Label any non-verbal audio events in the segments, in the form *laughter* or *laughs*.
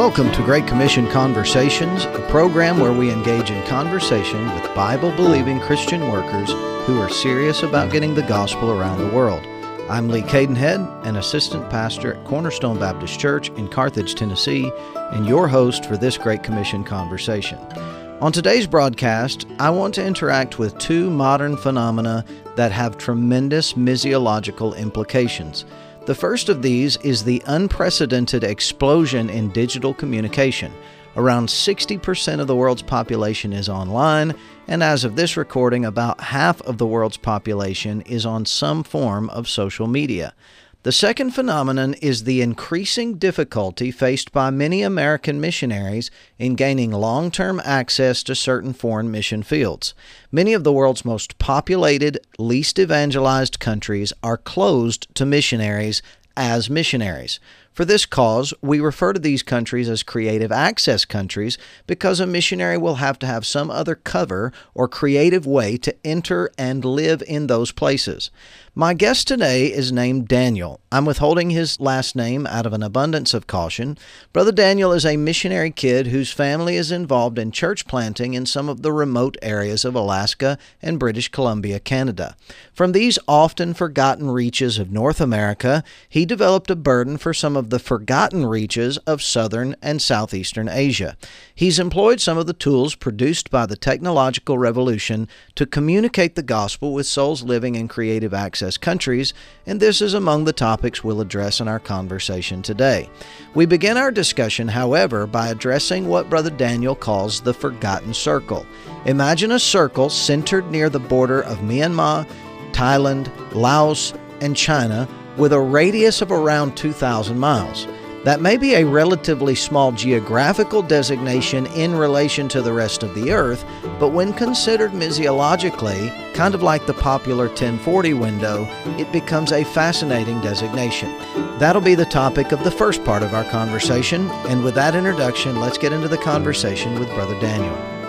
Welcome to Great Commission Conversations, a program where we engage in conversation with Bible believing Christian workers who are serious about getting the gospel around the world. I'm Lee Cadenhead, an assistant pastor at Cornerstone Baptist Church in Carthage, Tennessee, and your host for this Great Commission Conversation. On today's broadcast, I want to interact with two modern phenomena that have tremendous missiological implications. The first of these is the unprecedented explosion in digital communication. Around 60% of the world's population is online, and as of this recording, about half of the world's population is on some form of social media. The second phenomenon is the increasing difficulty faced by many American missionaries in gaining long term access to certain foreign mission fields. Many of the world's most populated, least evangelized countries are closed to missionaries as missionaries. For this cause, we refer to these countries as creative access countries because a missionary will have to have some other cover or creative way to enter and live in those places. My guest today is named Daniel. I'm withholding his last name out of an abundance of caution. Brother Daniel is a missionary kid whose family is involved in church planting in some of the remote areas of Alaska and British Columbia, Canada. From these often forgotten reaches of North America, he developed a burden for some of the forgotten reaches of southern and southeastern Asia. He's employed some of the tools produced by the technological revolution to communicate the gospel with souls living in creative access countries, and this is among the topics we'll address in our conversation today. We begin our discussion, however, by addressing what Brother Daniel calls the forgotten circle. Imagine a circle centered near the border of Myanmar, Thailand, Laos, and China with a radius of around 2,000 miles. That may be a relatively small geographical designation in relation to the rest of the Earth, but when considered missiologically, kind of like the popular 1040 window, it becomes a fascinating designation. That'll be the topic of the first part of our conversation, and with that introduction, let's get into the conversation with Brother Daniel.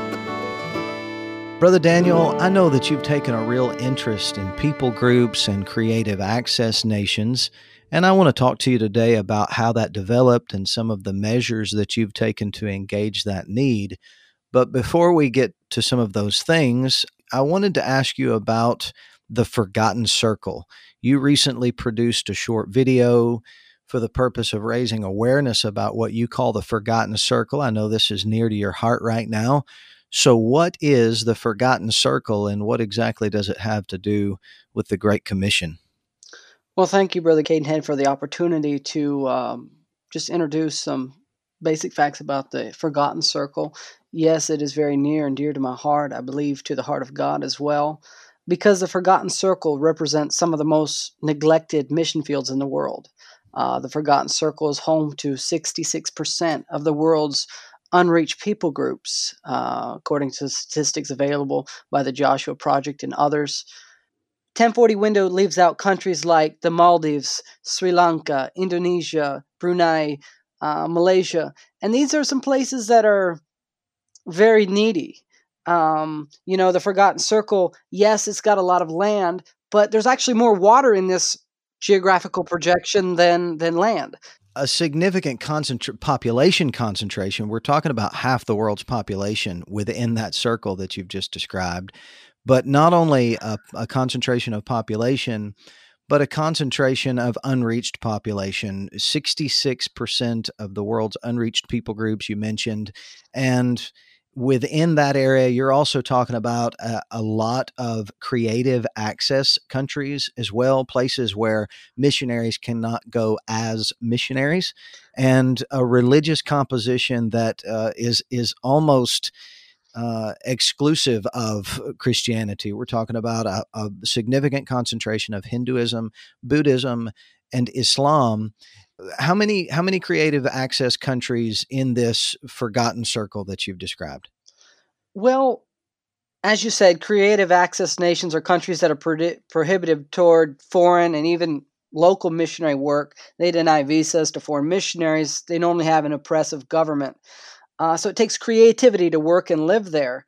Brother Daniel, I know that you've taken a real interest in people groups and creative access nations. And I want to talk to you today about how that developed and some of the measures that you've taken to engage that need. But before we get to some of those things, I wanted to ask you about the Forgotten Circle. You recently produced a short video for the purpose of raising awareness about what you call the Forgotten Circle. I know this is near to your heart right now. So, what is the Forgotten Circle and what exactly does it have to do with the Great Commission? Well, thank you, Brother Cadenhead, for the opportunity to um, just introduce some basic facts about the Forgotten Circle. Yes, it is very near and dear to my heart. I believe to the heart of God as well, because the Forgotten Circle represents some of the most neglected mission fields in the world. Uh, the Forgotten Circle is home to 66% of the world's unreached people groups, uh, according to statistics available by the Joshua Project and others. 1040 window leaves out countries like the Maldives, Sri Lanka, Indonesia, Brunei, uh, Malaysia, and these are some places that are very needy. Um, you know, the Forgotten Circle, yes, it's got a lot of land, but there's actually more water in this geographical projection than than land. A significant concentra- population concentration. We're talking about half the world's population within that circle that you've just described but not only a, a concentration of population, but a concentration of unreached population 66% of the world's unreached people groups you mentioned and within that area you're also talking about a, a, lot of creative access countries as well places where missionaries cannot go as missionaries and a religious composition that uh, is is almost uh, exclusive of Christianity. We're talking about a, a, significant concentration of Hinduism, Buddhism, and Islam. How many how many creative access countries in this forgotten circle that you've described? Well, as you said, creative access nations are countries that are pro- prohibitive toward foreign and even local missionary work. They deny visas to foreign missionaries. They normally have an oppressive government. Uh, so it takes creativity to work and live there.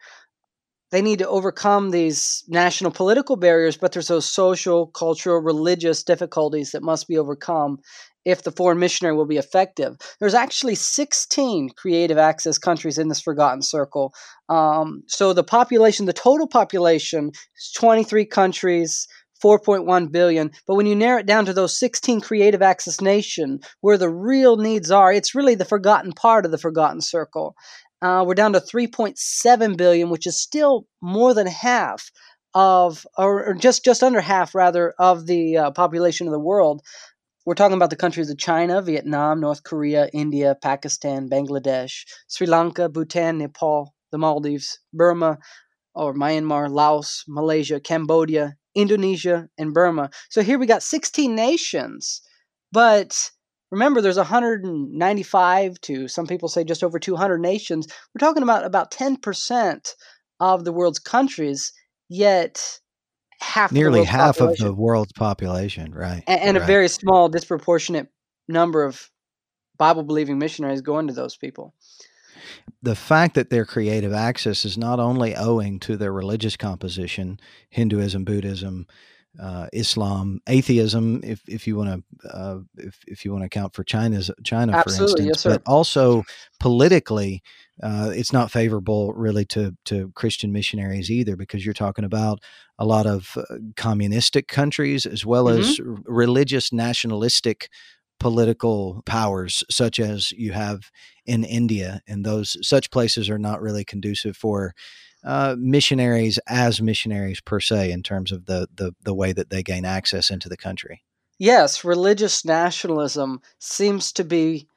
They need to overcome these national political barriers, but there's those social, cultural, religious difficulties that must be overcome if the foreign missionary will be effective. There's actually 16 creative access countries in this forgotten circle. Um, so the population, the total population, is 23 countries. 4.1 billion but when you narrow it down to those 16 creative access nation where the real needs are it's really the forgotten part of the forgotten circle uh, we're down to 3.7 billion, which is still more than half of, or, just just under half rather, of the uh, population of the world. We're talking about the countries of China, Vietnam, North Korea, India, Pakistan, Bangladesh, Sri Lanka, Bhutan, Nepal, the Maldives, Burma, or Myanmar, Laos, Malaysia, Cambodia, Indonesia, and Burma. So here we got 16 nations, but Remember, there's 195 to some people say just over 200 nations. We're talking about about 10% of the world's countries, yet half nearly half population. of the world's population, right? And, and right. a very small, disproportionate number of Bible believing missionaries going to those people. The fact that their creative access is not only owing to their religious composition, Hinduism, Buddhism, uh, Islam, atheism, if if you want to uh, if if you want to account for China's China, Absolutely, for instance, yes, but also politically, uh, it's not favorable really to to Christian missionaries either, because you're talking about a lot of uh, communistic countries as well mm-hmm. as r- religious nationalistic political powers, such as you have in India, and those such places are not really conducive for uh, missionaries as missionaries per se in terms of the, the the way that they gain access into the country. Yes, religious nationalism seems to be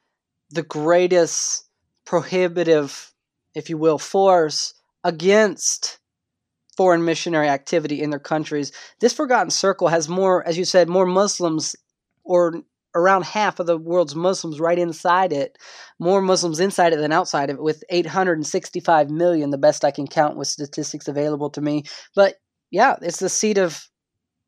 the greatest prohibitive, if you will, force against foreign missionary activity in their countries. This forgotten circle has more, as you said, more Muslims or around half of the world's Muslims right inside it, more Muslims inside it than outside of it, with 865 million, the best I can count with statistics available to me. But yeah, it's the seat of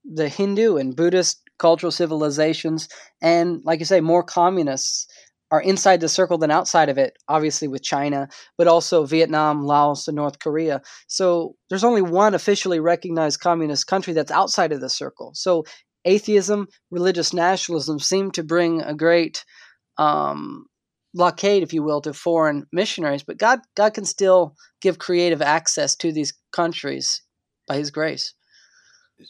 the Hindu and Buddhist cultural civilizations, and like you say, more communists are inside the circle than outside of it, obviously with China, but also Vietnam, Laos, and North Korea. So there's only one officially recognized communist country that's outside of the circle. So atheism, religious nationalism seem to bring a great um, blockade, if you will, to foreign missionaries. But God, God can still give creative access to these countries by His grace.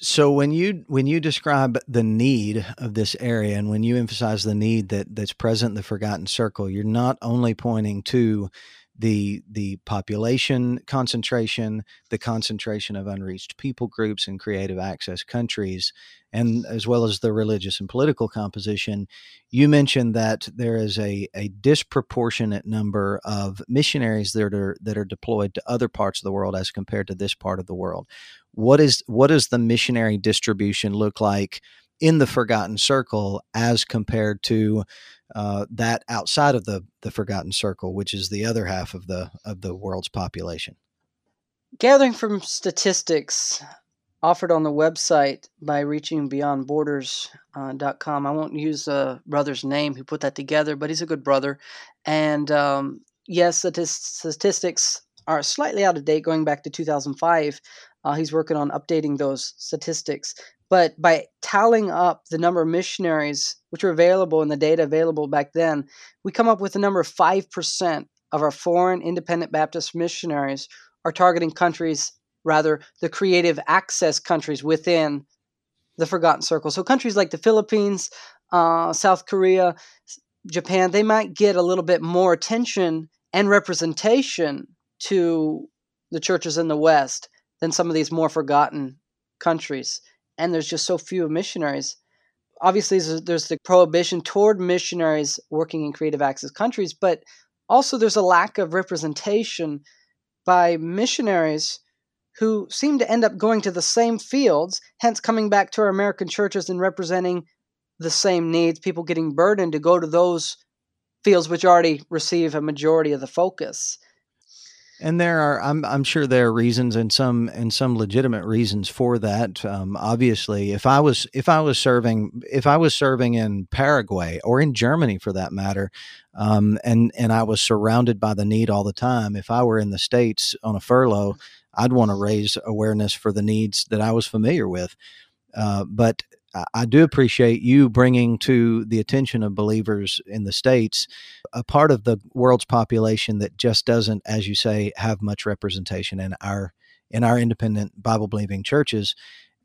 So when you when you describe the need of this area and when you emphasize the need that that's present in the forgotten circle, you're not only pointing to the the population concentration, the concentration of unreached people groups in creative access countries, and as well as the religious and political composition. You mentioned that there is a, a disproportionate number of missionaries that are that are deployed to other parts of the world as compared to this part of the world. What is what does the missionary distribution look like in the forgotten circle as compared to uh, that outside of the the forgotten circle, which is the other half of the of the world's population. Gathering from statistics offered on the website by reachingbeyondborders.com. Uh, I won't use the brother's name who put that together, but he's a good brother. And um, yes, the statistics are slightly out of date, going back to 2005. Uh, he's working on updating those statistics. But by tallying up the number of missionaries which were available in the data available back then, we come up with the number of 5% of our foreign independent Baptist missionaries are targeting countries, rather, the creative access countries within the Forgotten Circle. So countries like the Philippines, uh, South Korea, Japan, they might get a little bit more attention and representation to the churches in the West than some of these more forgotten countries and there's just so few missionaries. Obviously, there's the prohibition toward missionaries working in creative access countries, but also there's a lack of representation by missionaries who seem to end up going to the same fields, hence coming back to our American churches and representing the same needs, people getting burdened to go to those fields which already receive a majority of the focus. And there are, I'm, I'm sure there are reasons and some and some legitimate reasons for that. Um, obviously, if I was if I was serving if I was serving in Paraguay or in Germany for that matter, um, and and I was surrounded by the need all the time, if I were in the states on a furlough, I'd want to raise awareness for the needs that I was familiar with. Uh, but I do appreciate you bringing to the attention of believers in the states a part of the world's population that just doesn't, as you say, have much representation in our in our independent Bible believing churches.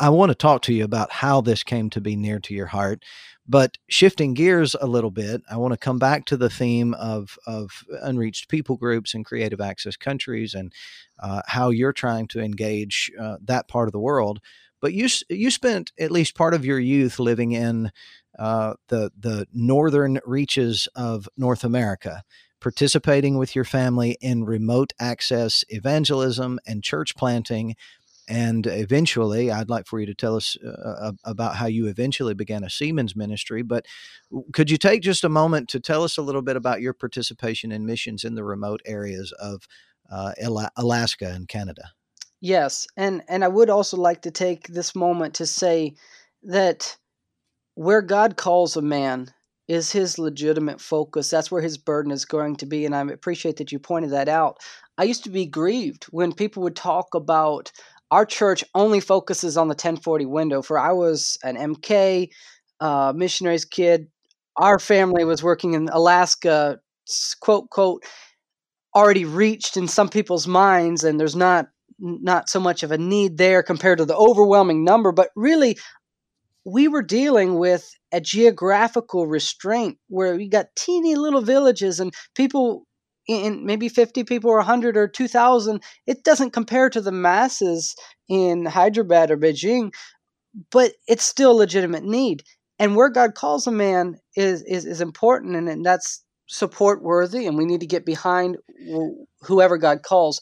I want to talk to you about how this came to be near to your heart. But shifting gears a little bit, I want to come back to the theme of, of unreached people groups and creative access countries and uh, how you're trying to engage uh, that part of the world. But you you spent at least part of your youth living in uh, the the northern reaches of North America, participating with your family in remote access evangelism and church planting and eventually, I'd like for you to tell us uh, about how you eventually began a Seamen's ministry. But could you take just a moment to tell us a little bit about your participation in missions in the remote areas of uh, Alaska and Canada? Yes, and and I would also like to take this moment to say that where God calls a man is his legitimate focus. That's where his burden is going to be, and I appreciate that you pointed that out. I used to be grieved when people would talk about our church only focuses on the 1040 window. For I was an MK uh, missionaries kid. Our family was working in Alaska, quote quote, already reached in some people's minds, and there's not not so much of a need there compared to the overwhelming number. But really, we were dealing with a geographical restraint where we got teeny little villages and people in maybe 50 people or 100 or 2000 it doesn't compare to the masses in hyderabad or beijing but it's still a legitimate need and where god calls a man is is, is important and, and that's support worthy and we need to get behind whoever god calls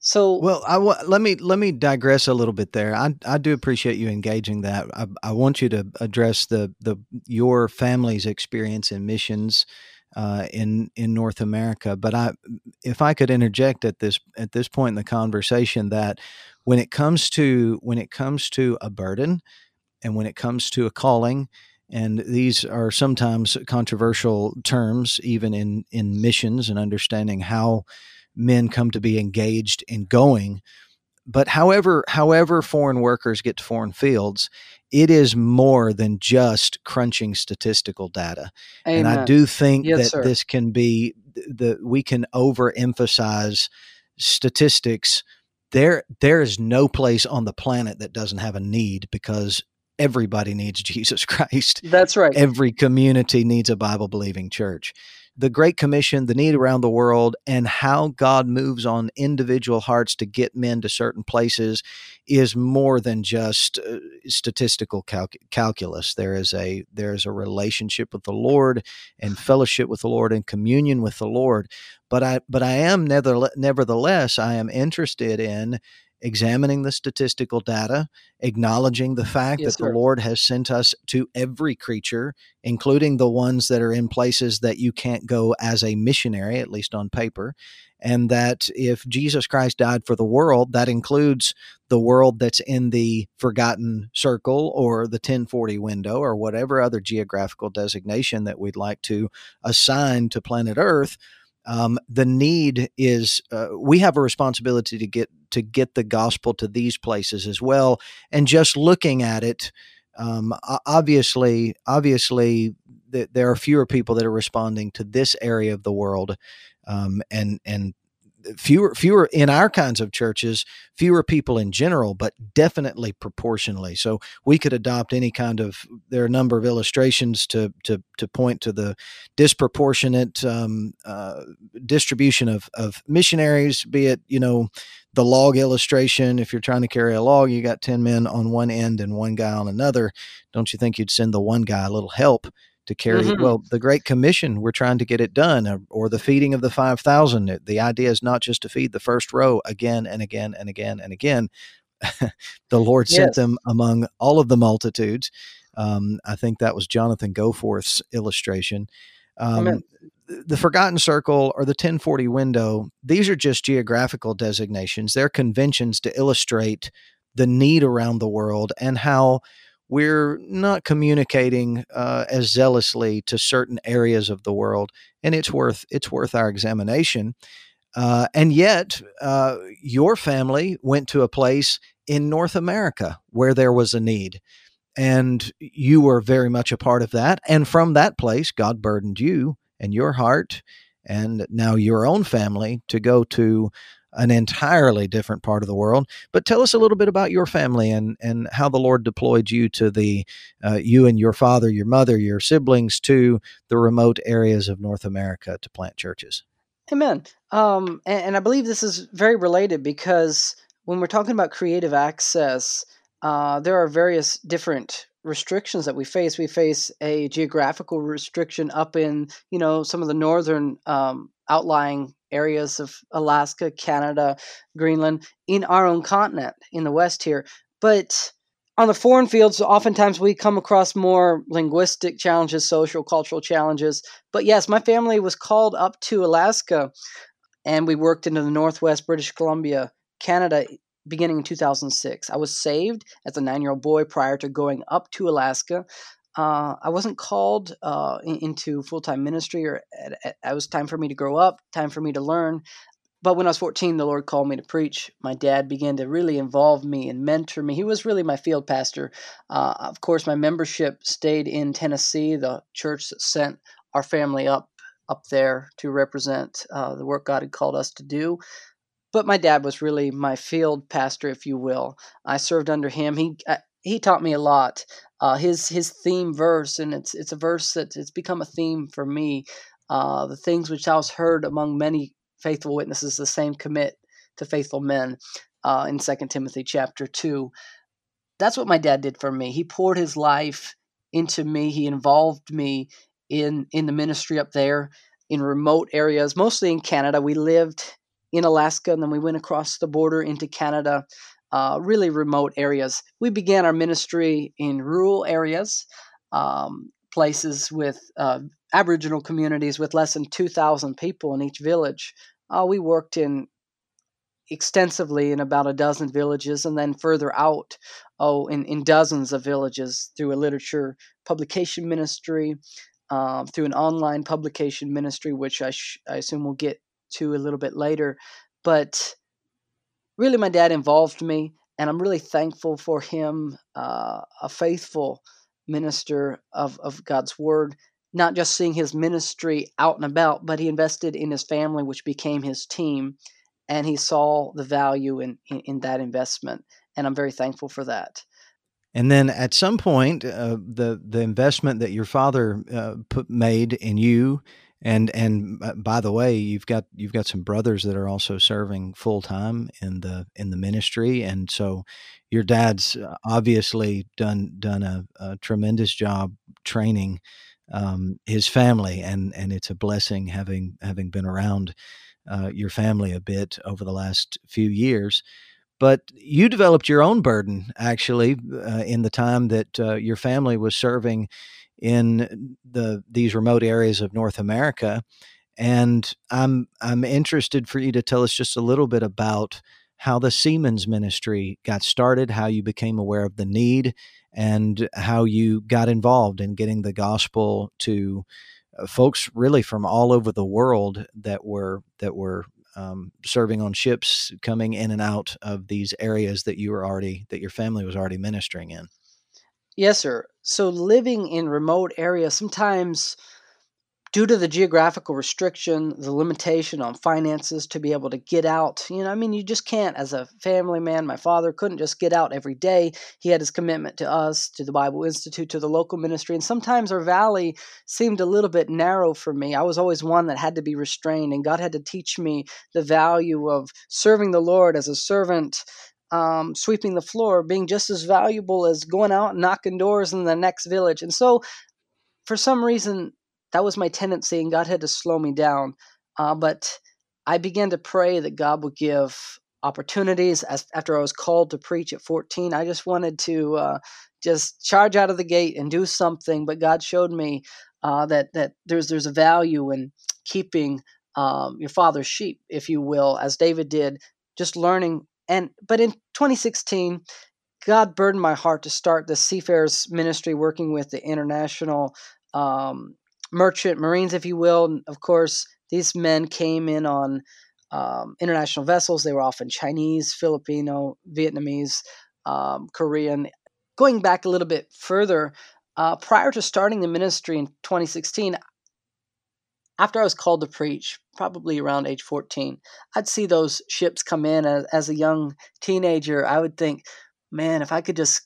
so well, I w- let me let me digress a little bit there. I I do appreciate you engaging that. I, I want you to address the the your family's experience in missions uh, in in North America. But I, if I could interject at this at this point in the conversation, that when it comes to when it comes to a burden, and when it comes to a calling, and these are sometimes controversial terms, even in in missions and understanding how men come to be engaged in going but however however foreign workers get to foreign fields it is more than just crunching statistical data Amen. and i do think yes, that sir. this can be the we can overemphasize statistics there there is no place on the planet that doesn't have a need because everybody needs *laughs* Jesus Christ. That's right. Every community needs a Bible believing church the Great Commission, the need around the world, and how God moves on individual hearts to get men to certain places is more than just uh, statistical calculus. There is a there is a relationship with the Lord and fellowship with the Lord and communion with the Lord. But I but I am nevertheless I am interested in examining the statistical data, acknowledging the fact yes, that sir. the Lord has sent us to every creature, including the ones that are in places that you can't go as a missionary, at least on paper. And that if Jesus Christ died for the world, that includes the world that's in the forgotten circle or the 1040 window or whatever other geographical designation that we'd like to assign to planet Earth um, the need is uh, we have a responsibility to get to get the gospel to these places as well and just looking at it um, obviously obviously th- there are fewer people that are responding to this area of the world um, and and fewer fewer in our kinds of churches fewer people in general but definitely proportionally. So we could adopt any kind of there are a number of illustrations to to to point to the disproportionate um, uh, distribution of of missionaries be it you know the log illustration. If you're trying to carry a log you got 10 men on one end and one guy on another. Don't you think you'd send the one guy a little help to carry mm-hmm. well the great commission we're trying to get it done or, or the feeding of the 5000 the idea is not just to feed the first row again and again and again and again. *laughs* The lord sent them among all of the multitudes. Um, i think that was jonathan goforth's illustration. Um, the forgotten circle or the 1040 window these are just geographical designations. They're conventions to illustrate the need around the world and how we're not communicating uh, as zealously to certain areas of the world, and it's worth it's worth our examination. Uh, and yet, uh, your family went to a place in North America where there was a need. And you were very much a part of that. And from that place, God burdened you and your heart and now your own family to go to an entirely different part of the world. But tell us a little bit about your family and and how the Lord deployed you to the uh, you and your father, your mother, your siblings to the remote areas of North America to plant churches. Amen. Um, and, and I believe this is very related because when we're talking about creative access, uh, there are various different restrictions that we face. We face a geographical restriction up in, you know, some of the northern um, outlying areas of Alaska, Canada, Greenland, in our own continent, in the West here. But on the foreign fields, oftentimes we come across more linguistic challenges, social, cultural challenges. But yes, my family was called up to Alaska and we worked into the Northwest British Columbia, Canada, beginning in 2006. I was saved as a nine year old boy prior to going up to Alaska. Uh, I wasn't called uh, into full time ministry, or it was time for me to grow up, time for me to learn. But when I was 14, the Lord called me to preach. My dad began to really involve me and mentor me. He was really my field pastor. Uh, of course, my membership stayed in Tennessee, the church that sent our family up up there to represent uh, the work God had called us to do. But my dad was really my field pastor, if you will. I served under him. He he taught me a lot uh, his his theme verse, and it's it's a verse that it's become a theme for me. Uh, the things which I was heard among many faithful witnesses, the same commit to faithful men. Uh, in Second Timothy chapter two, that's what my dad did for me. He poured his life into me. He involved me in in the ministry up there in remote areas, mostly in Canada. We lived in Alaska, and then we went across the border into Canada uh, really remote areas. We began our ministry in rural areas, um, places with uh, Aboriginal communities with less than 2,000 people in each village. Uh, we worked in extensively in about a dozen villages and then further out oh in, in dozens of villages through a literature publication ministry um, through an online publication ministry which I, sh- I assume we'll get to a little bit later but really my dad involved me, and I'm really thankful for him, uh, a faithful minister of, of God's word, not just seeing his ministry out and about, but he invested in his family, which became his team, and he saw the value in, in, in that investment, and I'm very thankful for that. And then at some point, uh, the the investment that your father uh, put made in you and and uh, by the way, you've got you've got some brothers that are also serving full time in the in the ministry, and so your dad's uh, obviously done done a, a tremendous job training um, his family, and and it's a blessing having having been around uh, your family a bit over the last few years. But you developed your own burden actually uh, in the time that uh, your family was serving in the these remote areas of North America. And I'm I'm interested for you to tell us just a little bit about how the Seamen's Ministry got started, how you became aware of the need, and how you got involved in getting the gospel to uh, folks really from all over the world that were that were um, serving on ships coming in and out of these areas that you were already that your family was already ministering in. Yes, sir. So living in remote areas, sometimes due to the geographical restriction, the limitation on finances to be able to get out, you know, I mean, you just can't as a family man. My father couldn't just get out every day. He had his commitment to us, to the Bible Institute, to the local ministry. And sometimes our valley seemed a little bit narrow for me. I was always one that had to be restrained, and God had to teach me the value of serving the Lord as a servant um, sweeping the floor being just as valuable as going out and knocking doors in the next village. And so, for some reason, that was my tendency, and God had to slow me down. Uh, but I began to pray that God would give opportunities. As, after I was called to preach at 14, I just wanted to uh, just charge out of the gate and do something. But God showed me uh, that that there's there's a value in keeping um, your father's sheep, if you will, as David did, just learning and but in 2016, God burdened my heart to start the Seafarers Ministry, working with the international um, merchant marines, if you will. And of course, these men came in on um, international vessels. They were often Chinese, Filipino, Vietnamese, um, Korean. Going back a little bit further, uh, prior to starting the ministry in 2016, after I was called to preach, probably around age 14, I'd see those ships come in as, as a young teenager. I would think, man, if I could just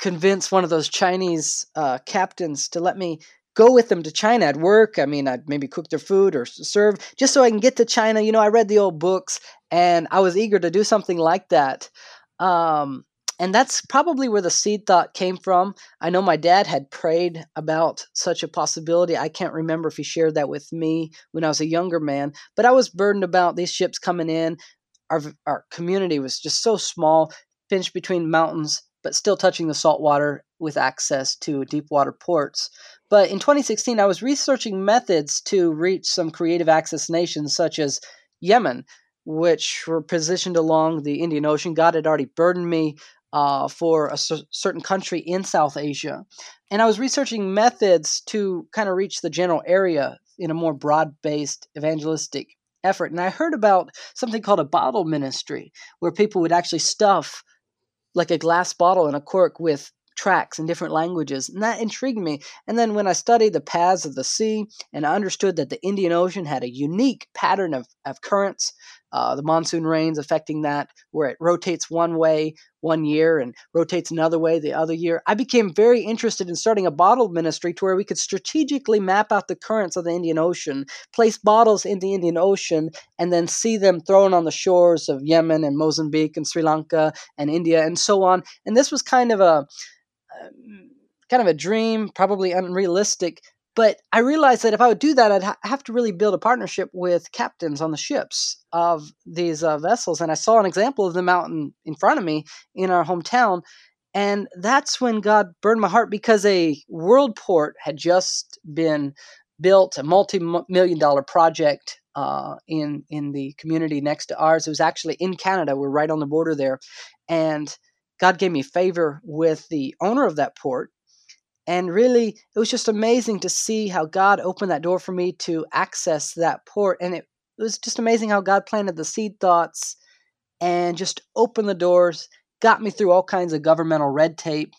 convince one of those Chinese uh, captains to let me go with them to China I'd work. I mean, I'd maybe cook their food or serve just so I can get to China. You know, I read the old books and I was eager to do something like that. Um, and that's probably where the seed thought came from. I know my dad had prayed about such a possibility. I can't remember if he shared that with me when I was a younger man, but I was burdened about these ships coming in. Our, our community was just so small, pinched between mountains, but still touching the salt water with access to deep water ports. But in 2016, I was researching methods to reach some creative access nations such as Yemen, which were positioned along the Indian Ocean. God had already burdened me uh, for a certain country in South Asia. And I was researching methods to kind of reach the general area in a more broad based evangelistic effort. And I heard about something called a bottle ministry, where people would actually stuff like a glass bottle and a cork with tracks in different languages, and that intrigued me. And then when I studied the paths of the sea and I understood that the Indian Ocean had a unique pattern of, of currents, uh, the monsoon rains affecting that, where it rotates one way one year and rotates another way the other year, I became very interested in starting a bottle ministry to where we could strategically map out the currents of the Indian Ocean, place bottles in the Indian Ocean, and then see them thrown on the shores of Yemen and Mozambique and Sri Lanka and India and so on. And this was kind of a kind of a dream, probably unrealistic. But I realized that if I would do that, I'd ha- have to really build a partnership with captains on the ships of these uh, vessels. And I saw an example of them out in, in front of me in our hometown. And that's when God burned my heart because a world port had just been built, a multi million dollar project uh, in, in the community next to ours. It was actually in Canada. We're right on the border there. And God gave me favor with the owner of that port. And really, it was just amazing to see how God opened that door for me to access that port. And it, it was just amazing how God planted the seed thoughts and just opened the doors, got me through all kinds of governmental red tape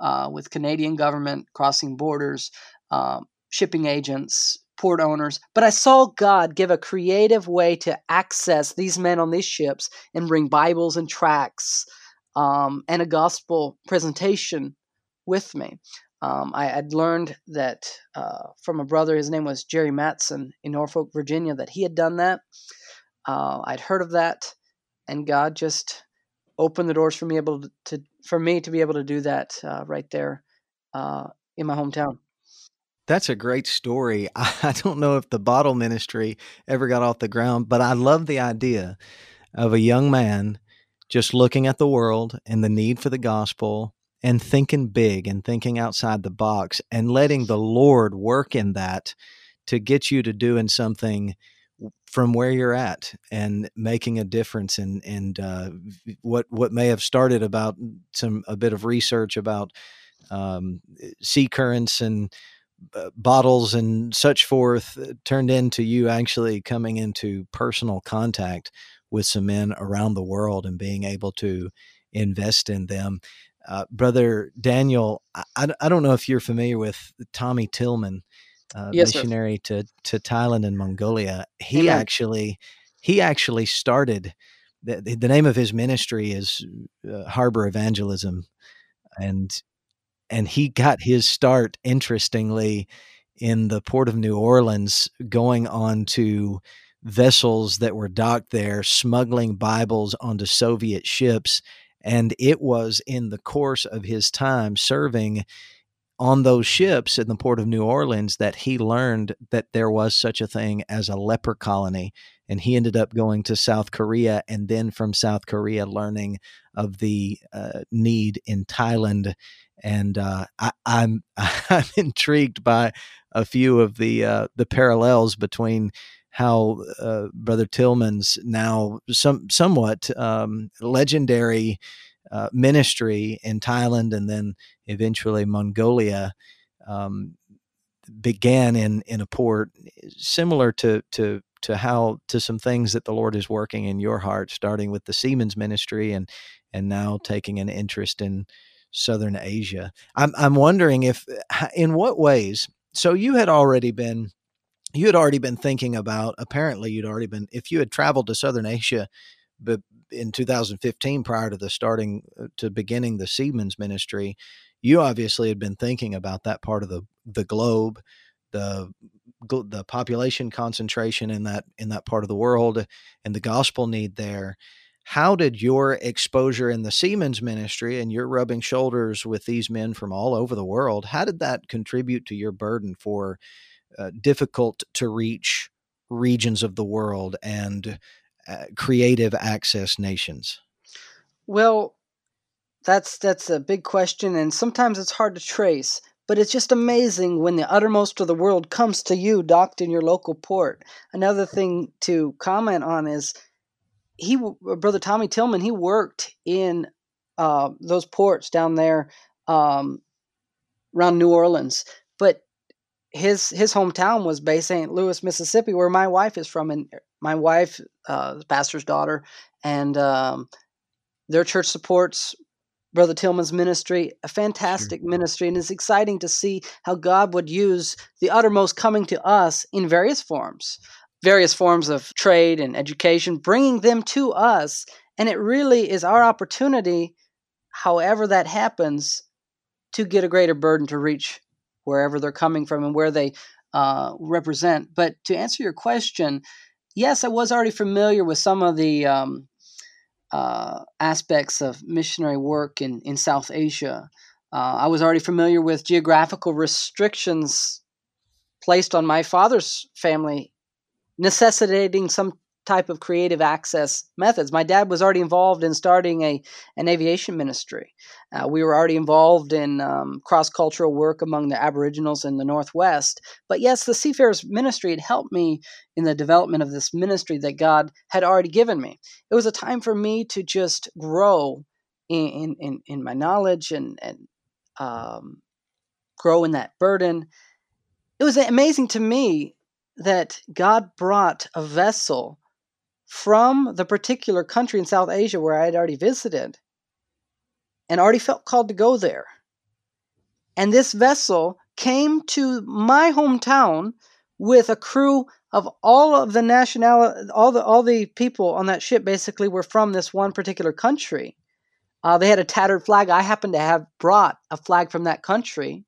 uh, with Canadian government, crossing borders, um, shipping agents, port owners. But I saw God give a creative way to access these men on these ships and bring Bibles and tracts um, and a gospel presentation with me. Um, I had learned that uh, from a brother, his name was Jerry Matson in Norfolk, Virginia, that he had done that. Uh, I'd heard of that, and God just opened the doors for me able to, for me to be able to do that uh, right there uh, in my hometown. That's a great story. *laughs* I don't know if the bottle ministry ever got off the ground, but I love the idea of a young man just looking at the world and the need for the gospel and thinking big and thinking outside the box and letting the Lord work in that to get you to doing something from where you're at and making a difference and and uh, what what may have started about some a bit of research about um, sea currents and uh, bottles and such forth uh, turned into you actually coming into personal contact with some men around the world and being able to invest in them. Uh, Brother Daniel, I, I, don't know if you're familiar with Tommy Tillman, uh, yes, missionary to, to Thailand and Mongolia. He Amen. actually he actually started the, the name of his ministry is uh, Harbor Evangelism, and and he got his start interestingly in the port of New Orleans, going on to vessels that were docked there smuggling Bibles onto Soviet ships. And it was in the course of his time serving on those ships in the port of New Orleans that he learned that there was such a thing as a leper colony. And he ended up going to South Korea and then from South Korea learning of the uh, need in Thailand. And uh, I, am I'm, *laughs* I'm intrigued by a few of the uh, the parallels between how uh, Brother Tillman's now some somewhat um, legendary uh, ministry in Thailand and then eventually Mongolia um, began in in a port similar to to to how to some things that the Lord is working in your heart, starting with the Seamen's Ministry and and now taking an interest in Southern Asia. I'm I'm wondering if in what ways. So you had already been you had already been thinking about apparently you'd already been if you had traveled to southern asia but in 2015 prior to the starting uh, to beginning the seamen's ministry you obviously had been thinking about that part of the the globe the the population concentration in that in that part of the world and the gospel need there. How did your exposure in the Seamen's ministry and your rubbing shoulders with these men from all over the world how did that contribute to your burden for uh, difficult to reach regions of the world and uh, creative access nations well that's that's a big question and sometimes it's hard to trace but it's just amazing when the uttermost of the world comes to you docked in your local port. Another thing to comment on is he, brother Tommy Tillman, he worked in uh, those ports down there um, around New Orleans, his his hometown was Bay St. Louis, Mississippi, where my wife is from, and my wife, uh, pastor's daughter, and um, their church supports Brother Tillman's ministry, a fantastic sure. ministry, and it's exciting to see how God would use the uttermost coming to us in various forms, various forms of trade and education, bringing them to us. And it really is our opportunity, however that happens, to get a greater burden to reach wherever they're coming from and where they uh, represent. But to answer your question, yes, I was already familiar with some of the um, uh, aspects of missionary work in, in South Asia. Uh, I was already familiar with geographical restrictions placed on my father's family, necessitating some type of creative access methods. My dad was already involved in starting a an aviation ministry. Uh, we were already involved in um, cross cultural work among the Aboriginals in the Northwest. But yes, the Seafarers Ministry had helped me in the development of this ministry that God had already given me. It was a time for me to just grow in in, in my knowledge and and um, grow in that burden. It was amazing to me that God brought a vessel from the particular country in South Asia where I had already visited and already felt called to go there. And this vessel came to my hometown with a crew of all of the nationality, all the all the people on that ship basically were from this one particular country. Uh, they had a tattered flag. I happened to have brought a flag from that country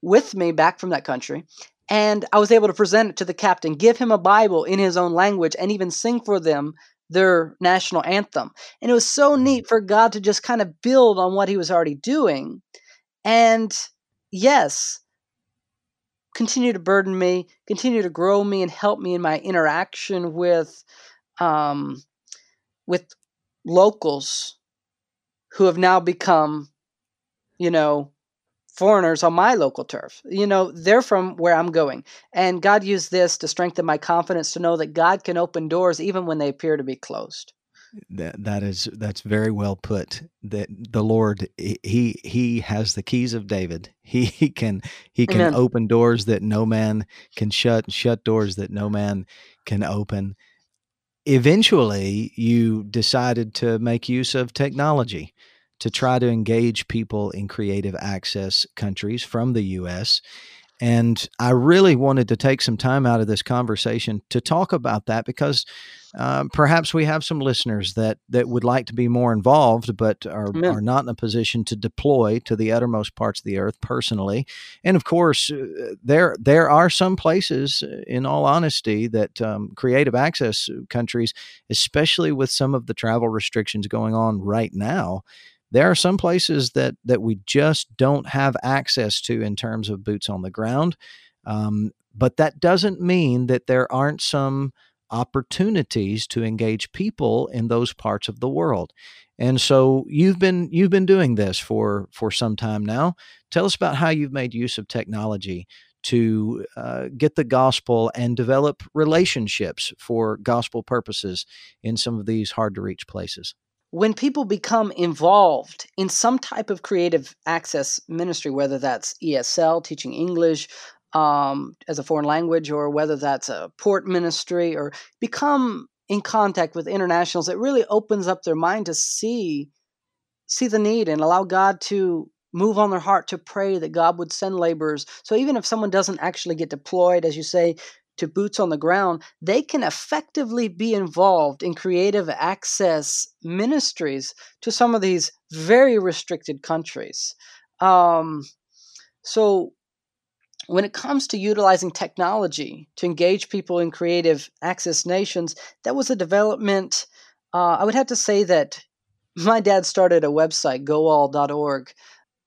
with me back from that country, and I was able to present it to the captain, give him a Bible in his own language, and even sing for them their national anthem. And it was so mm. neat for God to just kind of build on what he was already doing. And yes, continue to burden me, continue to grow me and help me in my interaction with um, with locals who have now become, you know, foreigners on my local turf. You know, they're from where I'm going. And God used this to strengthen my confidence to know that God can open doors even when they appear to be closed. That that is that's very well put. That the Lord he he has the keys of David. *laughs* He, he can he can Amen. open doors that no man can shut, shut doors that no man can open. Eventually, you decided to make use of technology to try to engage people in creative access countries from the US. And I really wanted to take some time out of this conversation to talk about that because uh, perhaps we have some listeners that, that would like to be more involved, but are, are not in a position to deploy to the uttermost parts of the earth personally. And of course, uh, there there are some places, uh, in all honesty, that um, creative access countries, especially with some of the travel restrictions going on right now, there are some places that that we just don't have access to in terms of boots on the ground. Um, but that doesn't mean that there aren't some opportunities to engage people in those parts of the world. And so you've been you've been doing this for for some time now. Tell us about how you've made use of technology to uh, get the gospel and develop relationships for gospel purposes in some of these hard to reach places when people become involved in some type of creative access ministry, whether that's ESL, teaching English, um, as a foreign language or whether that's a port ministry or become in contact with internationals, it really opens up their mind to see see the need and allow God to move on their heart to pray that God would send laborers. So even if someone doesn't actually get deployed, as you say, to boots on the ground, they can effectively be involved in creative access ministries to some of these very restricted countries. Um, so when it comes to utilizing technology to engage people in creative access nations, that was a development. Uh, I would have to say that *laughs* my dad started a website, goall.org,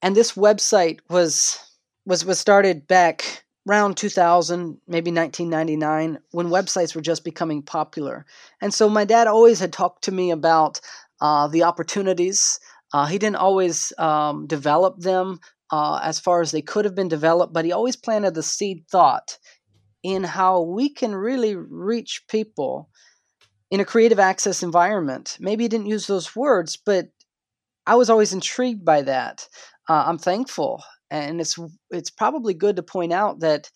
and this website was was was started back around 2000, maybe 1999, when websites were just becoming popular. And so my dad always had talked to me about uh, the opportunities. Uh, he didn't always um, develop them, uh, as far as they could have been developed, but he always planted the seed thought in how we can really reach people in a creative access environment. Maybe he didn't use those words, but I was always intrigued by that. Uh, I'm thankful, and it's it's probably good to point out that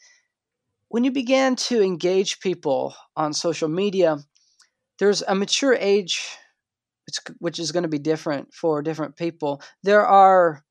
when you begin to engage people on social media, there's a mature age, which which is going to be different for different people. There are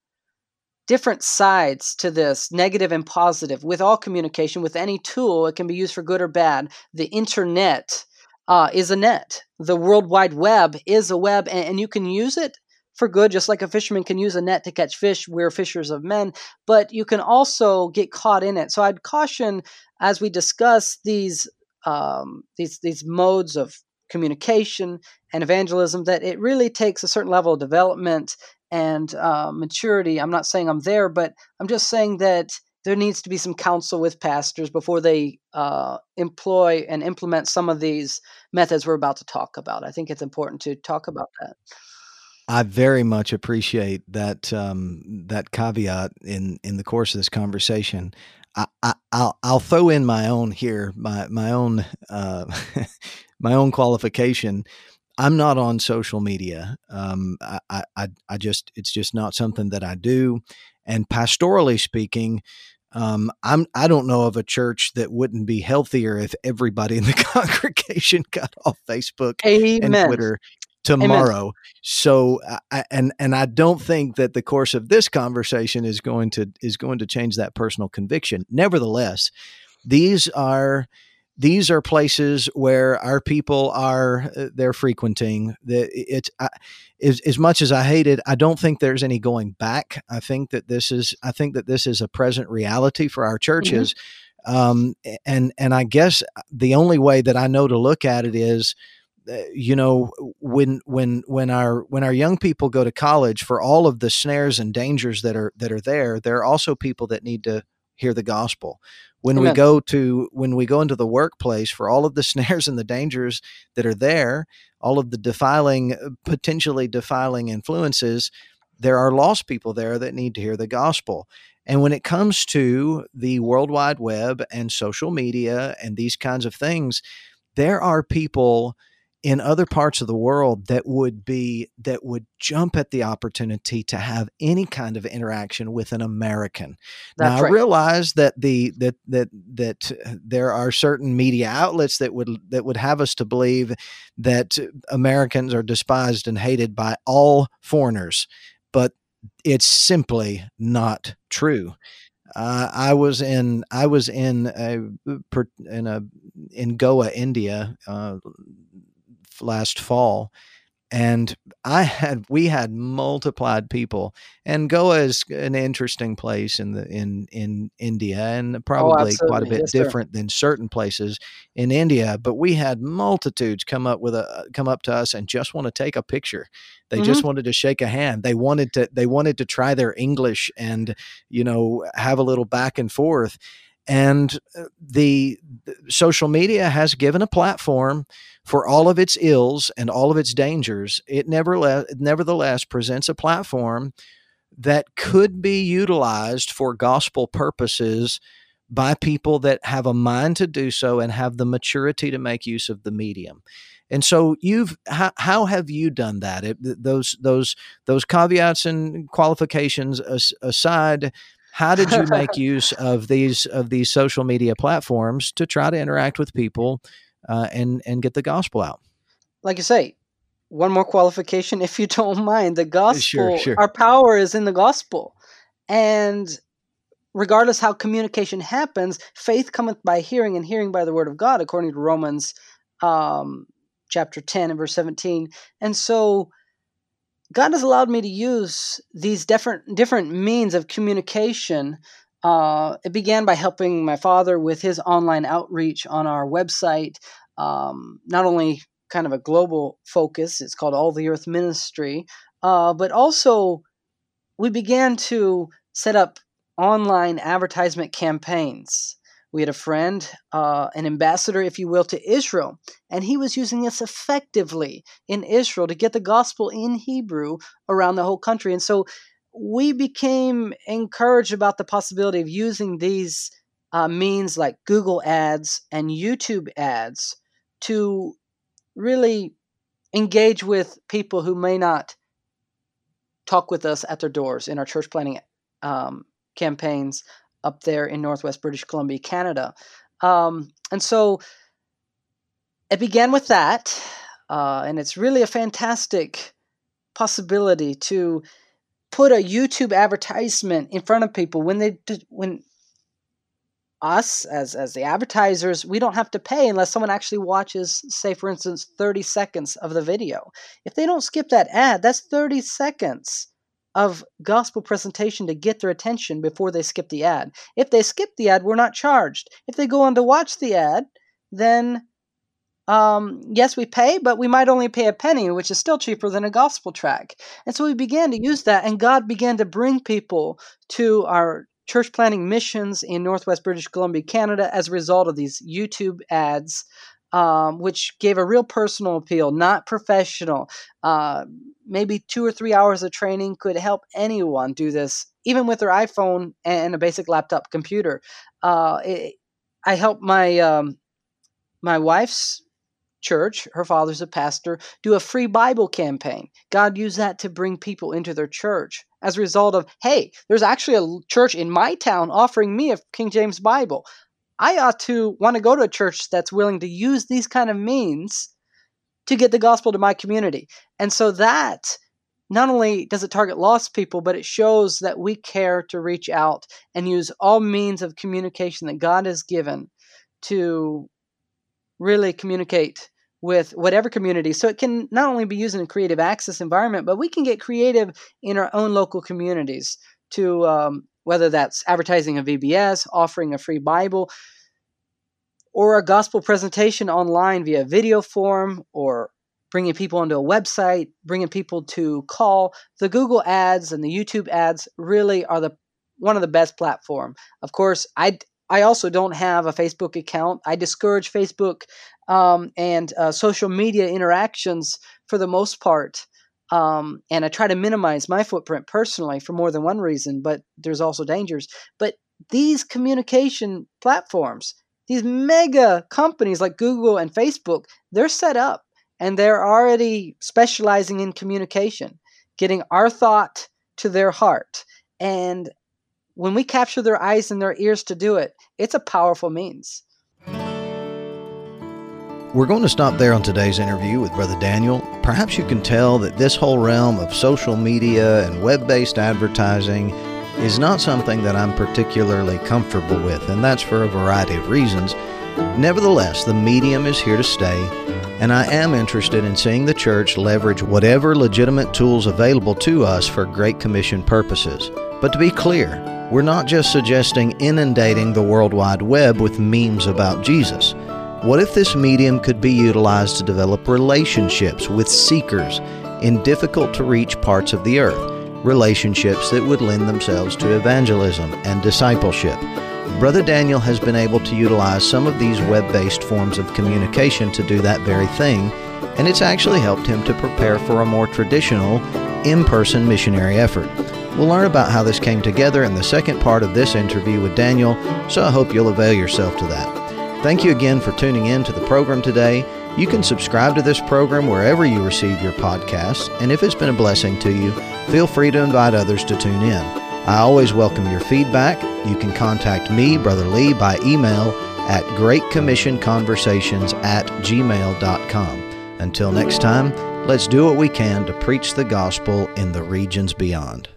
different sides to this, negative and positive. With all communication, with any tool, it can be used for good or bad. The internet uh, is a net. The World Wide Web is a web, and, and you can use it for good, just like a fisherman can use a net to catch fish. We're fishers of men, but you can also get caught in it. So I'd caution as we discuss these um, these these modes of communication and evangelism that it really takes a certain level of development and uh, maturity. I'm not saying I'm there, but I'm just saying that there needs to be some counsel with pastors before they uh, employ and implement some of these methods we're about to talk about. I think it's important to talk about that. I very much appreciate that um, that caveat in in the course of this conversation. I, I, will I'll throw in my own here, my my own uh, *laughs* my own qualification. I'm not on social media. Um, I, I, I just, it's just not something that I do. And pastorally speaking, um, I'm, I don't know of a church that wouldn't be healthier if everybody in the *laughs* congregation got off Facebook Amen. and Twitter tomorrow. Amen. So, I, and and I don't think that the course of this conversation is going to is going to change that personal conviction. Nevertheless, these are these are places where our people are uh, they're frequenting the it's I, as, as much as i hate it i don't think there's any going back i think that this is i think that this is a present reality for our churches mm-hmm. um, and and i guess the only way that i know to look at it is uh, you know when when when our when our young people go to college for all of the snares and dangers that are that are there there are also people that need to hear the gospel when Amen. we go to when we go into the workplace for all of the *laughs* snares and the dangers that are there all of the defiling uh, potentially defiling influences there are lost people there that need to hear the gospel and when it comes to the world wide web and social media and these kinds of things there are people in other parts of the world that would be that would jump at the opportunity to have any kind of interaction with an American. That's now right. I realize that the that that that there are certain media outlets that would that would have us to believe that Americans are despised and hated by all foreigners, but it's simply not true. Uh, I was in I was in a in a in Goa, India, uh, last fall and I had we had multiplied people, and Goa is an interesting place in the in in India, and oh, probably oh, quite a bit yes, different sir. than certain places in India. But we had multitudes come up with a come up to us and just want to take a picture. They mm-hmm. just wanted to shake a hand. They wanted to they wanted to try their English and you know have a little back and forth. And uh, the, the social media has given a platform for all of its ills and all of its dangers. It nevertheless, nevertheless presents a platform that could be utilized for gospel purposes by people that have a mind to do so and have the maturity to make use of the medium. And so you've how, how have you done that? It, those those those caveats and qualifications aside, How did you make *laughs* use of these of these social media platforms to try to interact with people uh, and and get the gospel out? Like you say, one more qualification, *laughs* if you don't mind. The gospel, Sure, sure. our power is in the gospel, and regardless how communication happens, faith cometh by hearing, and hearing by the word of God, according to Romans um, chapter ten and verse seventeen. And so, God has allowed me to use these different different means of communication. Uh, it began by helping my father with his online outreach on our website. Um, not only kind of a global focus, it's called All the Earth Ministry, uh, but also we began to set up online advertisement campaigns. We had a friend, uh, an ambassador, if you will, to Israel, and he was using this effectively in Israel to get the gospel in Hebrew around the whole country. And so we became encouraged about the possibility of using these uh, means like Google ads and YouTube ads to really engage with people who may not talk with us at their doors in our church planning um, campaigns up there in Northwest British Columbia, Canada. Um, and so it began with that, uh, and it's really a fantastic possibility to put a YouTube advertisement in front of people when they when us as as the advertisers we don't have to pay unless someone actually watches say for instance 30 seconds of the video if they don't skip that ad that's 30 seconds of gospel presentation to get their attention before they skip the ad. If they skip the ad we're not charged. If they go on to watch the ad then um, yes, we pay, but we might only pay a penny, which is still cheaper than a gospel track. And so we began to use that, and God began to bring people to our church planting missions in Northwest British Columbia, Canada, as a result of these YouTube ads, um, which gave a real personal appeal, not professional. Uh, maybe two or three hours of training could help anyone do this, even with their iPhone and a basic laptop computer. Uh, it, I helped my um, my wife's church, her father's a pastor, do a free Bible campaign. God used that to bring people into their church as a result of, hey, there's actually a church in my town offering me a King James Bible. I ought to want to go to a church that's willing to use these kind of means to get the gospel to my community. And so that not only does it target lost people, but it shows that we care to reach out and use all means of communication that God has given to really communicate with whatever community. So it can not only be used in a creative access environment, but we can get creative in our own local communities to um, whether that's advertising a VBS, offering a free Bible, or a gospel presentation online via video form, or bringing people onto a website, bringing people to call. The Google ads and the YouTube ads really are the one of the best platform. Of course, I I also don't have a Facebook account. I discourage Facebook um, and uh, social media interactions for the most part. Um, and I try to minimize my footprint personally for more than one reason, but there's also dangers. But these communication platforms, these mega companies like Google and Facebook, they're set up and they're already specializing in communication, getting our thought to their heart. And when we capture their eyes and their ears to do it, it's a powerful means. We're going to stop there on today's interview with Brother Daniel. Perhaps you can tell that this whole realm of social media and web based advertising is not something that I'm particularly comfortable with, and that's for a variety of reasons. Nevertheless, the medium is here to stay, and I am interested in seeing the church leverage whatever legitimate tools available to us for Great Commission purposes. But to be clear, we're not just suggesting inundating the World Wide Web with memes about Jesus. What if this medium could be utilized to develop relationships with seekers in difficult to reach parts of the earth? Relationships that would lend themselves to evangelism and discipleship. Brother Daniel has been able to utilize some of these web based forms of communication to do that very thing, and it's actually helped him to prepare for a more traditional, in person missionary effort. We'll learn about how this came together in the second part of this interview with Daniel, so I hope you'll avail yourself to that. Thank you again for tuning in to the program today. You can subscribe to this program wherever you receive your podcasts, and if it's been a blessing to you, feel free to invite others to tune in. I always welcome your feedback. You can contact me, Brother Lee, by email at greatcommissionconversations at gmail.com. Until next time, let's do what we can to preach the gospel in the regions beyond.